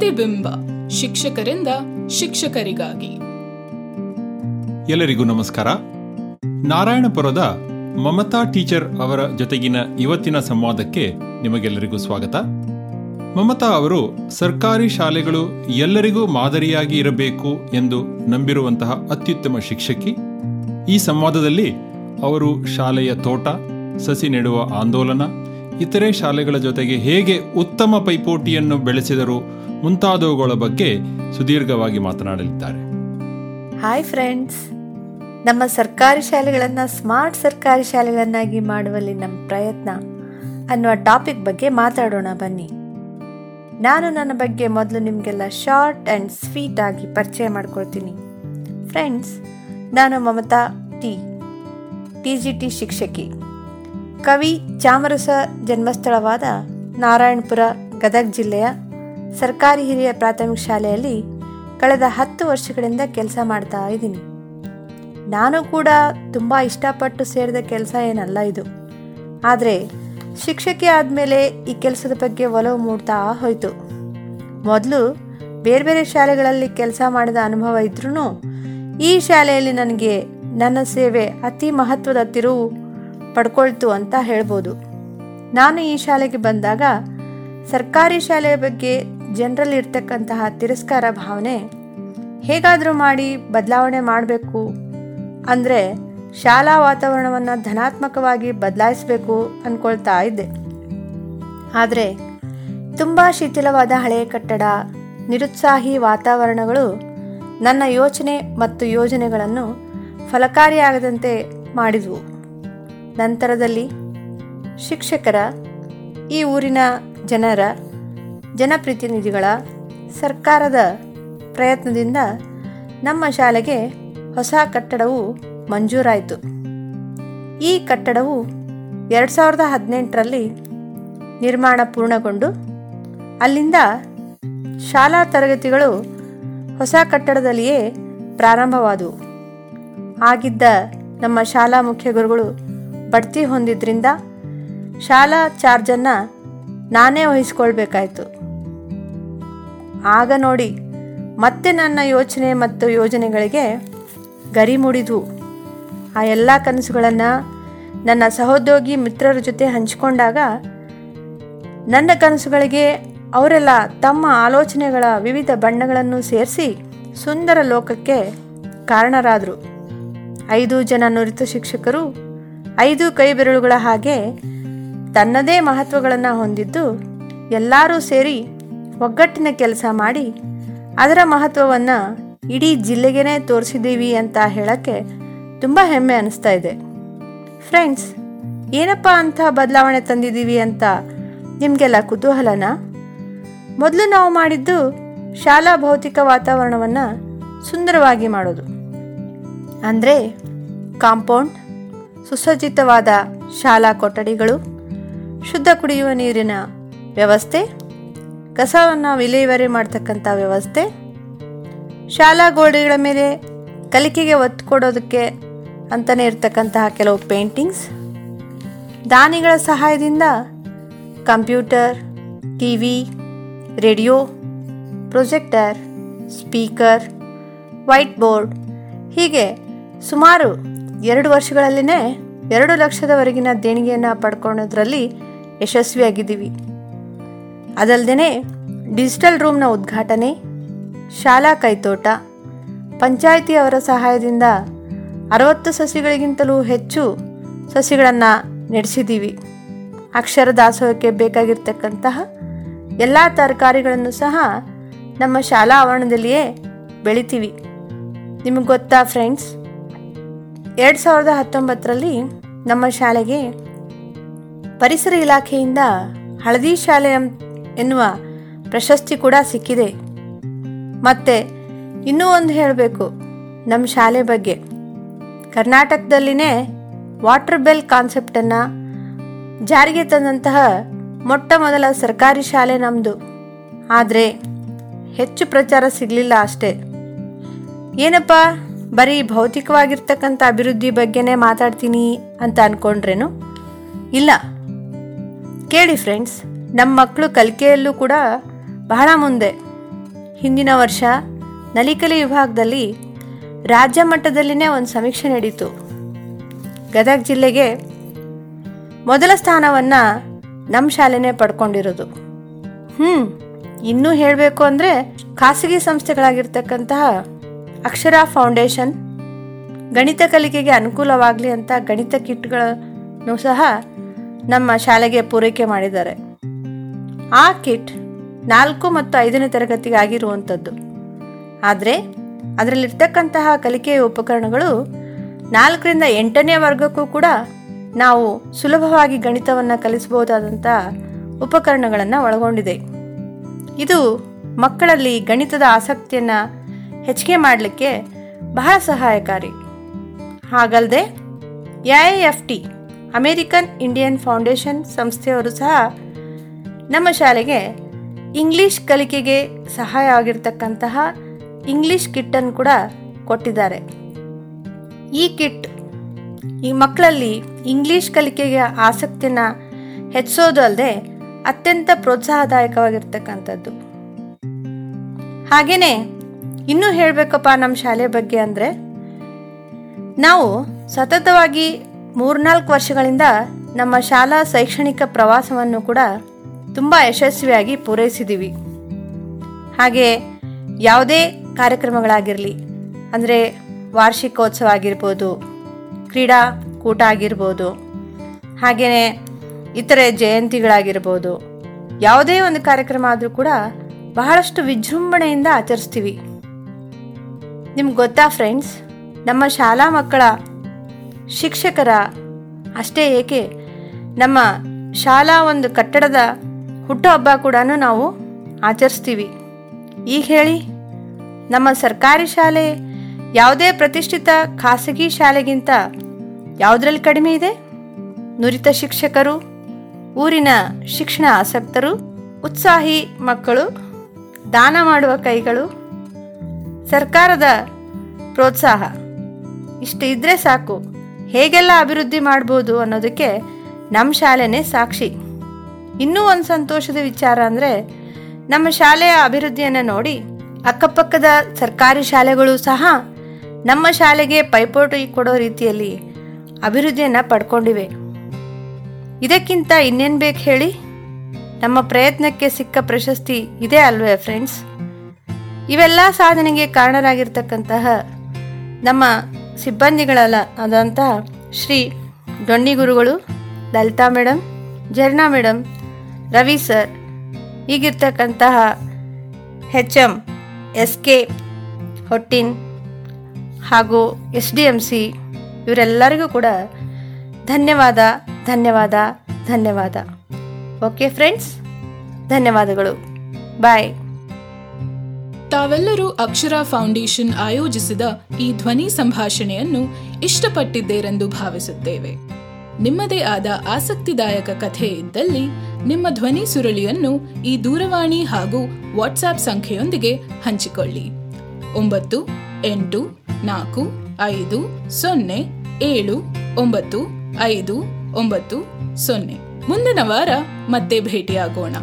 ಪ್ರತಿಬಿಂಬ ಶಿಕ್ಷಕರಿಂದ ಶಿಕ್ಷಕರಿಗಾಗಿ. ಎಲ್ಲರಿಗೂ ನಮಸ್ಕಾರ. ನಾರಾಯಣಪುರದ ಮಮತಾ ಟೀಚರ್ ಅವರ ಜೊತೆಗಿನ ಇವತ್ತಿನ ಸಂವಾದಕ್ಕೆ ನಿಮಗೆಲ್ಲರಿಗೂ ಸ್ವಾಗತ. ಮಮತಾ ಅವರು ಸರ್ಕಾರಿ ಶಾಲೆಗಳು ಎಲ್ಲರಿಗೂ ಮಾದರಿಯಾಗಿ ಇರಬೇಕು ಎಂದು ನಂಬಿರುವಂತಹ ಅತ್ಯುತ್ತಮ ಶಿಕ್ಷಕಿ. ಈ ಸಂವಾದದಲ್ಲಿ ಅವರು ಶಾಲೆಯ ತೋಟ, ಸಸಿ ನೆಡುವ ಆಂದೋಲನ ಇತರೆ ಶಾಲೆಗಳ ಜೊತೆಗೆ ಹೇಗೆ ಉತ್ತಮ ಪೈಪೋಟಿಯನ್ನು ಬೆಳೆಸಿದರು ಮುಂತಾದವುಗಳ ಬಗ್ಗೆ ಸುದೀರ್ಘವಾಗಿ ಮಾತನಾಡಲಿದ್ದಾರೆ. ಹಾಯ್ ಫ್ರೆಂಡ್ಸ್ ನಮ್ಮ ಸರ್ಕಾರಿ ಶಾಲೆಗಳನ್ನು ಸ್ಮಾರ್ಟ್ ಸರ್ಕಾರಿ ಶಾಲೆಗಳನ್ನಾಗಿ ಮಾಡುವಲ್ಲಿ ನಮ್ಮ ಪ್ರಯತ್ನ ಅನ್ನುವ ಟಾಪಿಕ್ ಬಗ್ಗೆ ಮಾತಾಡೋಣ ಬನ್ನಿ. ನಾನು ನನ್ನ ಬಗ್ಗೆ ಮೊದಲು ನಿಮಗೆಲ್ಲ ಶಾರ್ಟ್ ಆ್ಯಂಡ್ ಸ್ವೀಟ್ ಆಗಿ ಪರಿಚಯ ಮಾಡ್ಕೊಳ್ತೀನಿ. ಫ್ರೆಂಡ್ಸ್ ನಾನು Mamata T T G T ಶಿಕ್ಷಕಿ. ಕವಿ ಚಾಮರಸ ಜನ್ಮಸ್ಥಳವಾದ ನಾರಾಯಣಪುರ, ಗದಗ ಜಿಲ್ಲೆಯ ಸರ್ಕಾರಿ ಹಿರಿಯ ಪ್ರಾಥಮಿಕ ಶಾಲೆಯಲ್ಲಿ ಕಳೆದ ಹತ್ತು ವರ್ಷಗಳಿಂದ ಕೆಲಸ ಮಾಡ್ತಾ ಇದ್ದೀನಿ. ನಾನು ಕೂಡ ತುಂಬ ಇಷ್ಟಪಟ್ಟು ಸೇರಿದ ಕೆಲಸ ಏನಲ್ಲ ಇದು. ಆದರೆ ಶಿಕ್ಷಕಿ ಆದಮೇಲೆ ಈ ಕೆಲಸದ ಬಗ್ಗೆ ಒಲವು ಮೂಡ್ತಾ ಹೋಯಿತು. ಮೊದಲು ಬೇರೆ ಬೇರೆ ಶಾಲೆಗಳಲ್ಲಿ ಕೆಲಸ ಮಾಡಿದ ಅನುಭವ ಇದ್ರೂ ಈ ಶಾಲೆಯಲ್ಲಿ ನನಗೆ ನನ್ನ ಸೇವೆ ಅತಿ ಮಹತ್ವದ ತಿರುವು ಪಡ್ಕೊಳ್ತು ಅಂತ ಹೇಳ್ಬೋದು. ನಾನು ಈ ಶಾಲೆಗೆ ಬಂದಾಗ ಸರ್ಕಾರಿ ಶಾಲೆಯ ಬಗ್ಗೆ ಜನರಲ್ಲಿ ಇರ್ತಕ್ಕಂತಹ ತಿರಸ್ಕಾರ ಭಾವನೆ ಹೇಗಾದರೂ ಮಾಡಿ ಬದಲಾವಣೆ ಮಾಡಬೇಕು. ಅಂದರೆ ಶಾಲಾ ವಾತಾವರಣವನ್ನು ಧನಾತ್ಮಕವಾಗಿ ಬದಲಾಯಿಸಬೇಕು ಅಂದ್ಕೊಳ್ತಾ ಇದ್ದೆ. ಆದರೆ ತುಂಬ ಶಿಥಿಲವಾದ ಹಳೆಯ ಕಟ್ಟಡ, ನಿರುತ್ಸಾಹಿ ವಾತಾವರಣಗಳು ನನ್ನ ಯೋಚನೆ ಮತ್ತು ಯೋಜನೆಗಳನ್ನು ಫಲಕಾರಿಯಾಗದಂತೆ ಮಾಡಿದವು. ನಂತರದಲ್ಲಿ ಶಿಕ್ಷಕರ ಈ ಊರಿನ ಜನರ ಜನಪ್ರತಿನಿಧಿಗಳ ಸರ್ಕಾರದ ಪ್ರಯತ್ನದಿಂದ ನಮ್ಮ ಶಾಲೆಗೆ ಹೊಸ ಕಟ್ಟಡವು ಮಂಜೂರಾಯಿತು. ಈ ಕಟ್ಟಡವು ಎರಡು ಸಾವಿರದ ಹದಿನೆಂಟರಲ್ಲಿ ನಿರ್ಮಾಣ ಪೂರ್ಣಗೊಂಡು ಅಲ್ಲಿಂದ ಶಾಲಾ ತರಗತಿಗಳು ಹೊಸ ಕಟ್ಟಡದಲ್ಲಿಯೇ ಪ್ರಾರಂಭವಾದವು. ಆಗಿದ್ದ ನಮ್ಮ ಶಾಲಾ ಮುಖ್ಯ ಗುರುಗಳು ಬಡ್ತಿ ಹೊಂದಿದ್ರಿಂದ ಶಾಲಾ ಚಾರ್ಜನ್ನು ನಾನೇ ವಹಿಸ್ಕೊಳ್ಬೇಕಾಯ್ತು. ಆಗ ನೋಡಿ ಮತ್ತೆ ನನ್ನ ಯೋಚನೆ ಮತ್ತು ಯೋಜನೆಗಳಿಗೆ ಗರಿ ಮೂಡಿದ್ವು. ಆ ಎಲ್ಲ ಕನಸುಗಳನ್ನು ನನ್ನ ಸಹೋದ್ಯೋಗಿ ಮಿತ್ರರ ಜೊತೆ ಹಂಚಿಕೊಂಡಾಗ ನನ್ನ ಕನಸುಗಳಿಗೆ ಅವರೆಲ್ಲ ತಮ್ಮ ಆಲೋಚನೆಗಳ ವಿವಿಧ ಬಣ್ಣಗಳನ್ನು ಸೇರಿಸಿ ಸುಂದರ ಲೋಕಕ್ಕೆ ಕಾರಣರಾದರು. ಐದು ಜನ ನುರಿತ ಶಿಕ್ಷಕರು ಐದು ಕೈ ಬೆರಳುಗಳ ಹಾಗೆ ತನ್ನದೇ ಮಹತ್ವಗಳನ್ನು ಹೊಂದಿದ್ದು ಎಲ್ಲರೂ ಸೇರಿ ಒಗ್ಗಟ್ಟಿನ ಕೆಲಸ ಮಾಡಿ ಅದರ ಮಹತ್ವವನ್ನು ಇಡೀ ಜಿಲ್ಲೆಗೇ ತೋರಿಸಿದ್ದೀವಿ ಅಂತ ಹೇಳಕ್ಕೆ ತುಂಬ ಹೆಮ್ಮೆ ಅನಿಸ್ತಾ ಇದೆ. ಫ್ರೆಂಡ್ಸ್ ಏನಪ್ಪ ಅಂತ ಬದಲಾವಣೆ ತಂದಿದ್ದೀವಿ ಅಂತ ನಿಮಗೆಲ್ಲ ಕುತೂಹಲನ? ಮೊದಲು ನಾವು ಮಾಡಿದ್ದು ಶಾಲಾ ಭೌತಿಕ ವಾತಾವರಣವನ್ನು ಸುಂದರವಾಗಿ ಮಾಡೋದು. ಅಂದರೆ ಕಾಂಪೌಂಡ್ ಸುಸಜ್ಜಿತವಾದ ಶಾಲಾ ಕೊಠಡಿಗಳು, ಶುದ್ಧ ಕುಡಿಯುವ ನೀರಿನ ವ್ಯವಸ್ಥೆ, ಕಸವನ್ನು ವಿಲೇವಾರಿ ಮಾಡ್ತಕ್ಕಂಥ ವ್ಯವಸ್ಥೆ, ಶಾಲಾ ಗೋಡೆಗಳ ಮೇಲೆ ಕಲಿಕೆಗೆ ಒತ್ತು ಕೊಡೋದಕ್ಕೆ ಅಂತಲೇ ಇರ್ತಕ್ಕಂತಹ ಕೆಲವು ಪೇಂಟಿಂಗ್ಸ್, ದಾನಿಗಳ ಸಹಾಯದಿಂದ computer TV radio, projector, speaker white board ಹೀಗೆ ಸುಮಾರು ಎರಡು ವರ್ಷಗಳಲ್ಲಿನೇ ಎರಡು ಲಕ್ಷದವರೆಗಿನ ದೇಣಿಗೆಯನ್ನು ಪಡ್ಕೊಳ್ಳೋದ್ರಲ್ಲಿ ಯಶಸ್ವಿಯಾಗಿದ್ದೀವಿ. ಅದಲ್ಲದೆ ಡಿಜಿಟಲ್ ರೂಮ್ನ ಉದ್ಘಾಟನೆ, ಶಾಲಾ ಕೈತೋಟ, ಪಂಚಾಯಿತಿ ಅವರ ಸಹಾಯದಿಂದ ಅರವತ್ತು ಸಸಿಗಳಿಗಿಂತಲೂ ಹೆಚ್ಚು ಸಸಿಗಳನ್ನು ನಡೆಸಿದ್ದೀವಿ. ಅಕ್ಷರ ದಾಸೋಹಕ್ಕೆ ಬೇಕಾಗಿರ್ತಕ್ಕಂತಹ ಎಲ್ಲ ತರಕಾರಿಗಳನ್ನು ಸಹ ನಮ್ಮ ಶಾಲಾ ಆವರಣದಲ್ಲಿಯೇ ಬೆಳಿತೀವಿ. ನಿಮಗೆ ಗೊತ್ತಾ ಫ್ರೆಂಡ್ಸ್? ಎರಡು ಸಾವಿರದ ಹತ್ತೊಂಬತ್ತರಲ್ಲಿ ನಮ್ಮ ಶಾಲೆಗೆ ಪರಿಸರ ಇಲಾಖೆಯಿಂದ ಹಳದಿ ಶಾಲೆ ಎನ್ನುವ ಪ್ರಶಸ್ತಿ ಕೂಡ ಸಿಕ್ಕಿದೆ. ಮತ್ತು ಇನ್ನೂ ಒಂದು ಹೇಳಬೇಕು, ನಮ್ಮ ಶಾಲೆ ಬಗ್ಗೆ. ಕರ್ನಾಟಕದಲ್ಲಿನೇ ವಾಟರ್ ಬೆಲ್ ಕಾನ್ಸೆಪ್ಟನ್ನು ಜಾರಿಗೆ ತಂದಂತಹ ಮೊಟ್ಟ ಮೊದಲ ಸರ್ಕಾರಿ ಶಾಲೆ ನಮ್ಮದು ಆದರೆ ಹೆಚ್ಚು ಪ್ರಚಾರ ಸಿಗಲಿಲ್ಲ ಅಷ್ಟೇ. ಏನಪ್ಪ? ಬರೀ ಭೌತಿಕವಾಗಿರ್ತಕ್ಕಂಥ ಅಭಿವೃದ್ಧಿ ಬಗ್ಗೆನೇ ಮಾತಾಡ್ತೀನಿ ಅಂತ ಅನ್ಕೊಂಡ್ರೇನು? ಇಲ್ಲ. ಕೇಳಿ ಫ್ರೆಂಡ್ಸ್ ನಮ್ಮ ಮಕ್ಕಳು ಕಲಿಕೆಯಲ್ಲೂ ಕೂಡ ಬಹಳ ಮುಂದೆ. ಹಿಂದಿನ ವರ್ಷ ನಲಿಕಲಿ ವಿಭಾಗದಲ್ಲಿ ರಾಜ್ಯ ಮಟ್ಟದಲ್ಲಿನೇ ಒಂದು ಸಮೀಕ್ಷೆ ನಡೀತು. ಗದಗ ಜಿಲ್ಲೆಗೆ ಮೊದಲ ಸ್ಥಾನವನ್ನು ನಮ್ಮ ಶಾಲೆನೇ ಪಡ್ಕೊಂಡಿರೋದು. ಹ್ಞೂ ಇನ್ನೂ ಹೇಳಬೇಕು ಅಂದರೆ ಖಾಸಗಿ ಸಂಸ್ಥೆಗಳಾಗಿರ್ತಕ್ಕಂತಹ ಅಕ್ಷರ ಫೌಂಡೇಶನ್. ಗಣಿತ ಕಲಿಕೆಗೆ ಅನುಕೂಲವಾಗಲಿ ಅಂತ ಗಣಿತ ಕಿಟ್ಗಳನ್ನು ಸಹ ನಮ್ಮ ಶಾಲೆಗೆ ಪೂರೈಕೆ ಮಾಡಿದ್ದಾರೆ. ಆ ಕಿಟ್ ನಾಲ್ಕು ಮತ್ತು ಐದನೇ ತರಗತಿಗಾಗಿರುವಂಥದ್ದು. ಆದರೆ ಅದರಲ್ಲಿರ್ತಕ್ಕಂತಹ ಕಲಿಕೆಯ ಉಪಕರಣಗಳು ನಾಲ್ಕರಿಂದ ಎಂಟನೇ ವರ್ಗಕ್ಕೂ ಕೂಡ ನಾವು ಸುಲಭವಾಗಿ ಗಣಿತವನ್ನು ಕಲಿಸಬಹುದಾದಂಥ ಉಪಕರಣಗಳನ್ನು ಒಳಗೊಂಡಿದೆ. ಇದು ಮಕ್ಕಳಲ್ಲಿ ಗಣಿತದ ಆಸಕ್ತಿಯನ್ನು ಹೆಚ್ಚಿಗೆ ಮಾಡಲಿಕ್ಕೆ ಬಹಳ ಸಹಾಯಕಾರಿ. ಹಾಗಲ್ಲದೆ A F T, American Indian Foundation ಸಂಸ್ಥೆಯವರು ಸಹ ನಮ್ಮ ಶಾಲೆಗೆ ಇಂಗ್ಲಿಷ್ ಕಲಿಕೆಗೆ ಸಹಾಯ ಆಗಿರ್ತಕ್ಕಂತಹ ಇಂಗ್ಲಿಷ್ ಕಿಟ್ಟನ್ನು ಕೂಡ ಕೊಟ್ಟಿದ್ದಾರೆ. ಈ ಕಿಟ್ ಈ ಮಕ್ಕಳಲ್ಲಿ ಇಂಗ್ಲಿಷ್ ಕಲಿಕೆಗೆ ಆಸಕ್ತಿನ ಹೆಚ್ಚಿಸೋದು ಅಲ್ಲದೆ ಅತ್ಯಂತ ಪ್ರೋತ್ಸಾಹದಾಯಕವಾಗಿರ್ತಕ್ಕಂಥದ್ದು. ಹಾಗೆಯೇ ಇನ್ನೂ ಹೇಳಬೇಕಪ್ಪ ನಮ್ಮ ಶಾಲೆ ಬಗ್ಗೆ ಅಂದರೆ, ನಾವು ಸತತವಾಗಿ ಮೂರ್ನಾಲ್ಕು ವರ್ಷಗಳಿಂದ ನಮ್ಮ ಶಾಲಾ ಶೈಕ್ಷಣಿಕ ಪ್ರವಾಸವನ್ನು ಕೂಡ ತುಂಬ ಯಶಸ್ವಿಯಾಗಿ ಪೂರೈಸಿದ್ದೀವಿ ಹಾಗೆ ಯಾವುದೇ ಕಾರ್ಯಕ್ರಮಗಳಾಗಿರಲಿ, ಅಂದರೆ ವಾರ್ಷಿಕೋತ್ಸವ ಆಗಿರ್ಬೋದು ಕ್ರೀಡಾಕೂಟ ಆಗಿರ್ಬೋದು, ಹಾಗೆಯೇ ಇತರೆ ಜಯಂತಿಗಳಾಗಿರ್ಬೋದು, ಯಾವುದೇ ಒಂದು ಕಾರ್ಯಕ್ರಮ ಆದರೂ ಕೂಡ ಬಹಳಷ್ಟು ವಿಜೃಂಭಣೆಯಿಂದ ಆಚರಿಸ್ತೀವಿ. ನಿಮ್ಗೆ ಗೊತ್ತಾ ಫ್ರೆಂಡ್ಸ್? ನಮ್ಮ ಶಾಲಾ ಮಕ್ಕಳ ಶಿಕ್ಷಕರ ಅಷ್ಟೇ ಏಕೆ, ನಮ್ಮ ಶಾಲಾ ಒಂದು ಕಟ್ಟಡದ ಹುಟ್ಟುಹಬ್ಬ ಕೂಡ ನಾವು ಆಚರಿಸ್ತೀವಿ. ಈಗ ಹೇಳಿ, ನಮ್ಮ ಸರ್ಕಾರಿ ಶಾಲೆ ಯಾವುದೇ ಪ್ರತಿಷ್ಠಿತ ಖಾಸಗಿ ಶಾಲೆಗಿಂತ ಯಾವುದರಲ್ಲಿ ಕಡಿಮೆ ಇದೆ? ನುರಿತ ಶಿಕ್ಷಕರು, ಊರಿನ ಶಿಕ್ಷಣ ಆಸಕ್ತರು, ಉತ್ಸಾಹಿ ಮಕ್ಕಳು, ದಾನ ಮಾಡುವ ಕೈಗಳು ಸರ್ಕಾರದ ಪ್ರೋತ್ಸಾಹ. ಇಷ್ಟು ಇದ್ರೆ ಸಾಕು. ಹೇಗೆಲ್ಲ ಅಭಿವೃದ್ಧಿ ಮಾಡ್ಬೋದು ಅನ್ನೋದಕ್ಕೆ ನಮ್ಮ ಶಾಲೆನೇ ಸಾಕ್ಷಿ. ಇನ್ನೂ ಒಂದು ಸಂತೋಷದ ವಿಚಾರ ಅಂದರೆ, ನಮ್ಮ ಶಾಲೆಯ ಅಭಿವೃದ್ಧಿಯನ್ನು ನೋಡಿ ಅಕ್ಕಪಕ್ಕದ ಸರ್ಕಾರಿ ಶಾಲೆಗಳು ಸಹ ನಮ್ಮ ಶಾಲೆಗೆ ಪೈಪೋಟಿ ಕೊಡೋ ರೀತಿಯಲ್ಲಿ ಅಭಿವೃದ್ಧಿಯನ್ನು ಪಡ್ಕೊಂಡಿವೆ. ಇದಕ್ಕಿಂತ ಇನ್ನೇನು ಬೇಕು ಹೇಳಿ? ನಮ್ಮ ಪ್ರಯತ್ನಕ್ಕೆ ಸಿಕ್ಕ ಪ್ರಶಸ್ತಿ ಇದೇ ಅಲ್ವೇ ಫ್ರೆಂಡ್ಸ್ ಇವೆಲ್ಲ ಸಾಧನೆಗೆ ಕಾರಣರಾಗಿರ್ತಕ್ಕಂತಹ ನಮ್ಮ ಸಿಬ್ಬಂದಿಗಳಲ್ಲ ಆದಂತಹ ಶ್ರೀ ದೊಣ್ಣಿ ಗುರುಗಳು, Lalita madam Jharna madam Ravi sir, ಈಗಿರ್ತಕ್ಕಂತಹ H M S K ಹೊಟ್ಟಿನ್ ಹಾಗೂ ಎಸ್ ಡಿ ಎಂ ಸಿ ಇವರೆಲ್ಲರಿಗೂ ಕೂಡ ಧನ್ಯವಾದ ಧನ್ಯವಾದ ಧನ್ಯವಾದ. ಓಕೆ ಫ್ರೆಂಡ್ಸ್, ಧನ್ಯವಾದಗಳು. ಬಾಯ್. ತಾವೆಲ್ಲರೂ ಅಕ್ಷರ ಫೌಂಡೇಶನ್ ಆಯೋಜಿಸಿದ ಈ ಧ್ವನಿ ಸಂಭಾಷಣೆಯನ್ನು ಇಷ್ಟಪಟ್ಟಿದ್ದೇರೆಂದು ಭಾವಿಸುತ್ತೇವೆ. ನಿಮ್ಮದೇ ಆದ ಆಸಕ್ತಿದಾಯಕ ಕಥೆ ಇದ್ದಲ್ಲಿ ನಿಮ್ಮ ಧ್ವನಿ ಸುರುಳಿಯನ್ನು ಈ ದೂರವಾಣಿ ಹಾಗೂ ವಾಟ್ಸ್ಆಪ್ ಸಂಖ್ಯೆಯೊಂದಿಗೆ ಹಂಚಿಕೊಳ್ಳಿ. ಒಂಬತ್ತು, ಎಂಟು, ನಾಲ್ಕು, ಐದು, ಸೊನ್ನೆ, ಏಳು, ಒಂಬತ್ತು, ಐದು, ಒಂಬತ್ತು, ಸೊನ್ನೆ. ಮುಂದಿನ ವಾರ ಮತ್ತೆ ಭೇಟಿಯಾಗೋಣ.